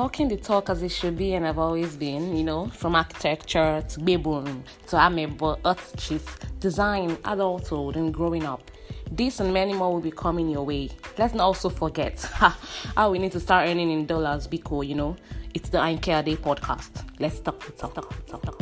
talking the talk as it should be and I've always been, you know, from architecture to Bebun to Amebo, earth chief, design, adulthood, and growing up. This and many more will be coming your way. Let's not also forget how we need to start earning in dollars because, you know, it's the Ainke Day podcast. Let's talk, talk, talk, talk, talk.